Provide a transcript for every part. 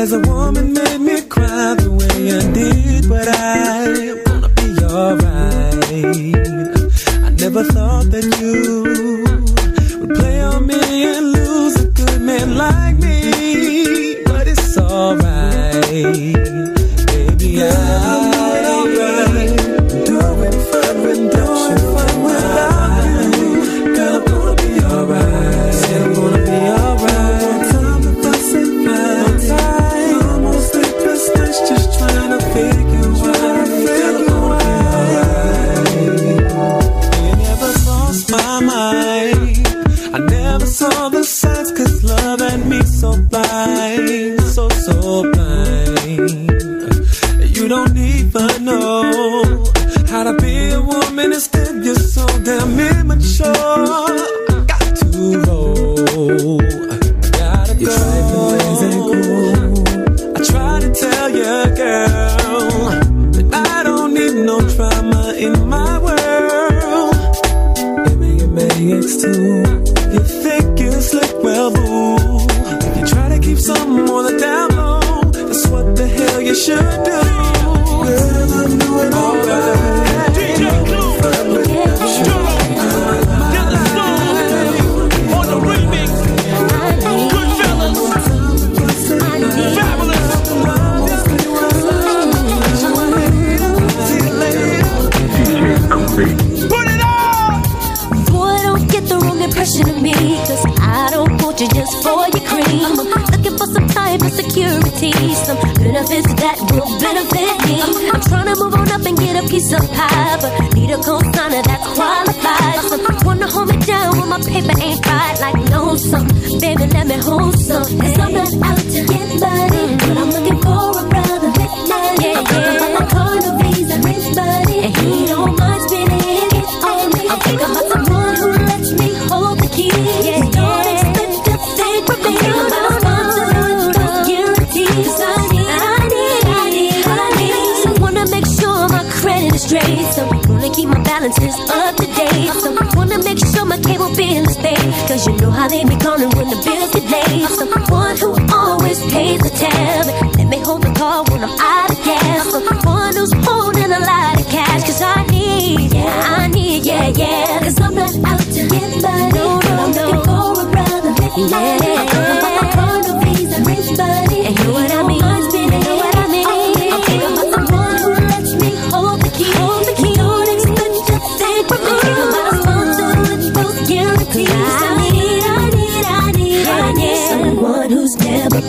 As a woman made me cry the way I did, but I wanna be alright. I never thought that you would play on me and lose a good man like me, but it's alright. paper ain't fried like lonesome. Baby, let me hold I'm not out to get money, but I'm looking. balance is up to date. So wanna make sure my cable bill is paid. Cause you know how they be calling when the bill's delayed. So one who always pays the tab. Let me hold the car when I'm out of gas. So one who's holding a lot of cash. Cause I need, yeah, I need, yeah, yeah. Cause I'm not out to get money. No, no, I'm no. looking for a brother with yeah. I'm trying to raise a rich buddy. And you know what I mean? You know what I mean? I'm the one who lets me hold the key.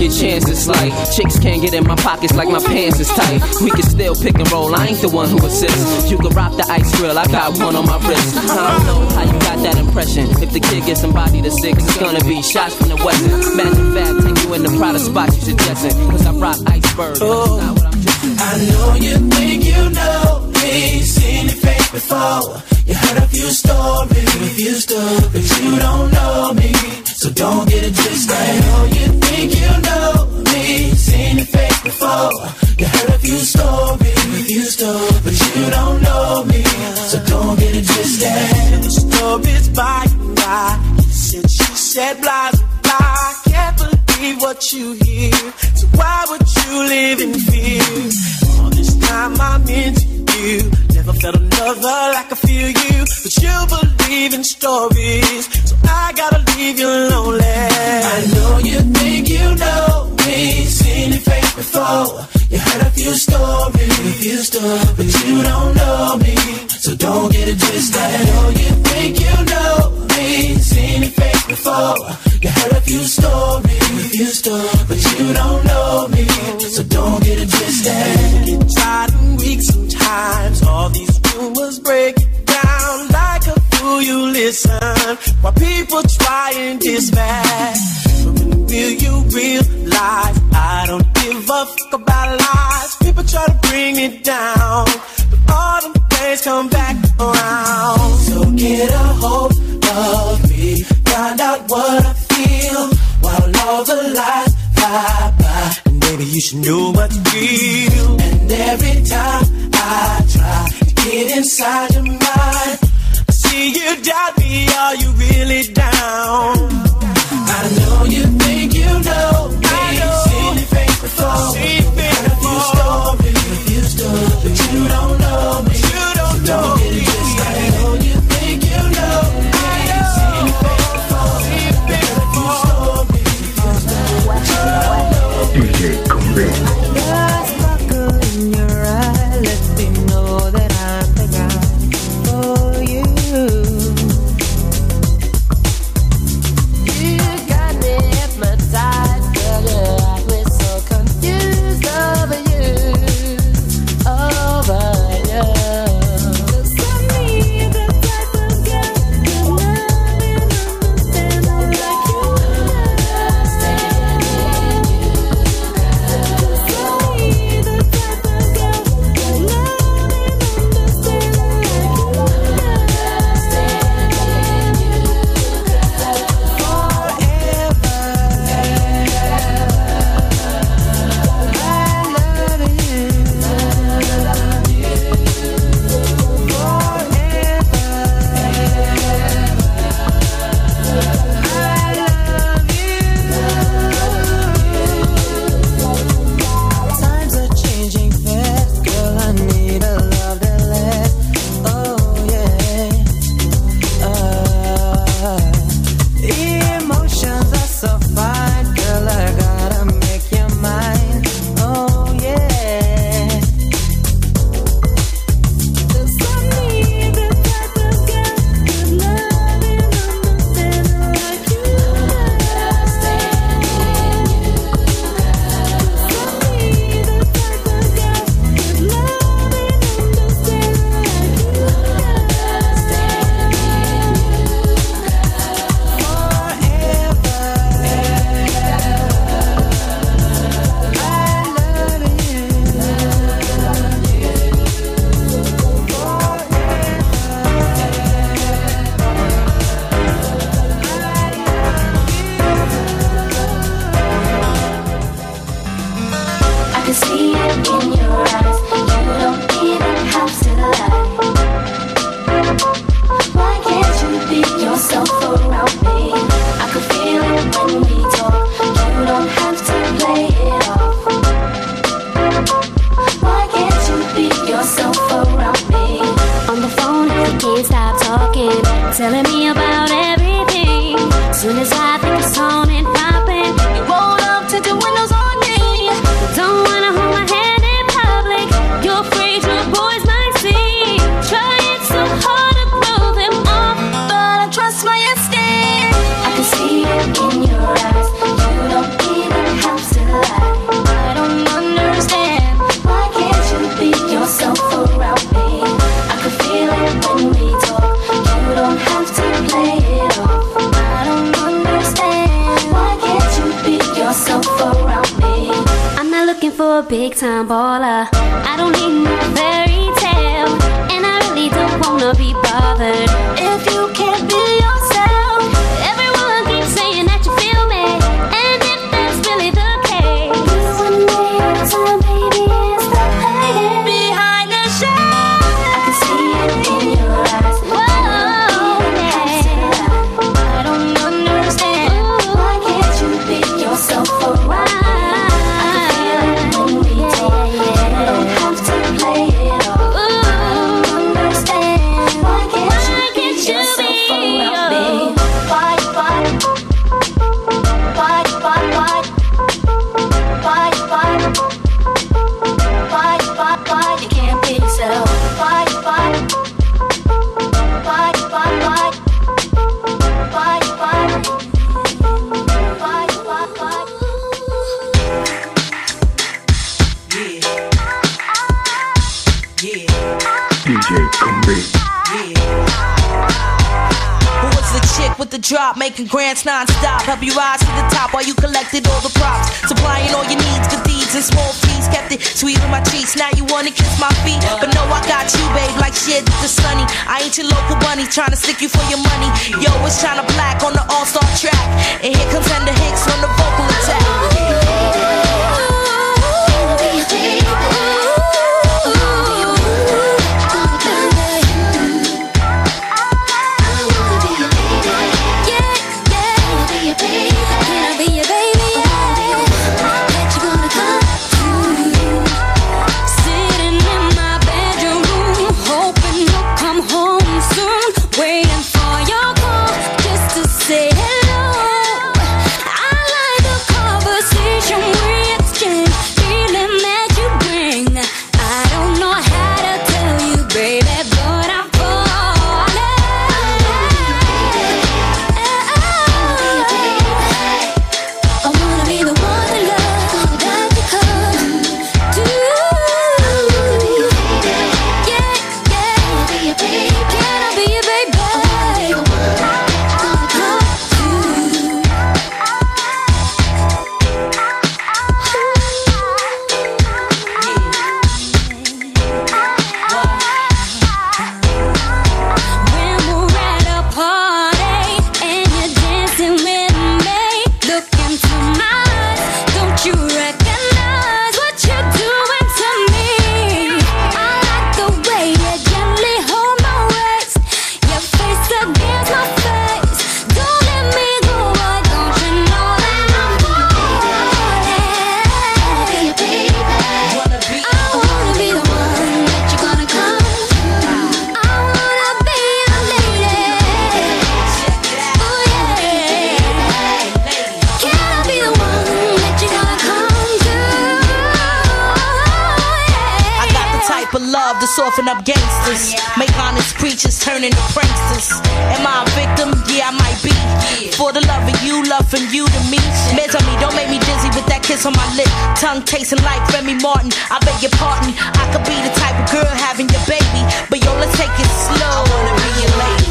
your chances like chicks can't get in my pockets like my pants is tight. We can still pick and roll, I ain't the one who assists. You can rock the ice grill, I got one on my wrist. I don't know how you got that impression. If the kid gets somebody to six, it's gonna be shots from the western. Imagine fat, take you in the Prada spot you suggesting. Cause I rock iceberg, oh, I know you think you know me, seen your face before. You heard a few stories, a few stories, but you don't know me, so don't get it twisted. You few stories, a few but you don't know me, so don't get it twisted. The stories by and by, said, she said, blah, blah. Can't believe what you hear, so why would you live in fear? All this time I'm into you. Never felt another like I feel you. But you believe in stories. So I gotta leave you lonely. I know you think you know me. Seen your face before. You heard a few stories, a few stories, but you don't know me. So don't get it twisted. I know you think you know me. Seen your face before. You heard a few stories, few stories, but you don't know me. So don't get it twisted. Get tired and weak sometimes. All these rumors break down like a fool. You listen while people try and disband. But when will you realize I don't give a fuck about lies? People try to bring it down, but all them things come back around. So get a hold of me, find out what I feel while all the lies fly by. And baby, you should know what's real. And every time I try to get inside your mind, I see you doubt me. Are you really down? Big time baller. I don't need no fairy tale, and I really don't wanna be bothered. Drop, making grants non-stop? Help you rise to the top while you collected all the props. Supplying all your needs, good deeds and small fees. Kept it sweet with my cheeks. Now you wanna kiss my feet. But no, I got you, babe, like shit, the sunny. I ain't your local bunny, trying to stick you for your money. Yo, it's China Black on the all-star track. And here comes Hender Hicks on the vocal wreck love to soften up gangsters. Make honest preachers turn into pranksters. Am I a victim? Yeah, I might be. For the love of you, love from you to me. Man, me, don't make me dizzy with that kiss on my lip. Tongue tasting like Remy Martin. I beg your pardon. I could be the type of girl having your baby. But yo, let's take it slow. I wanna be your lady.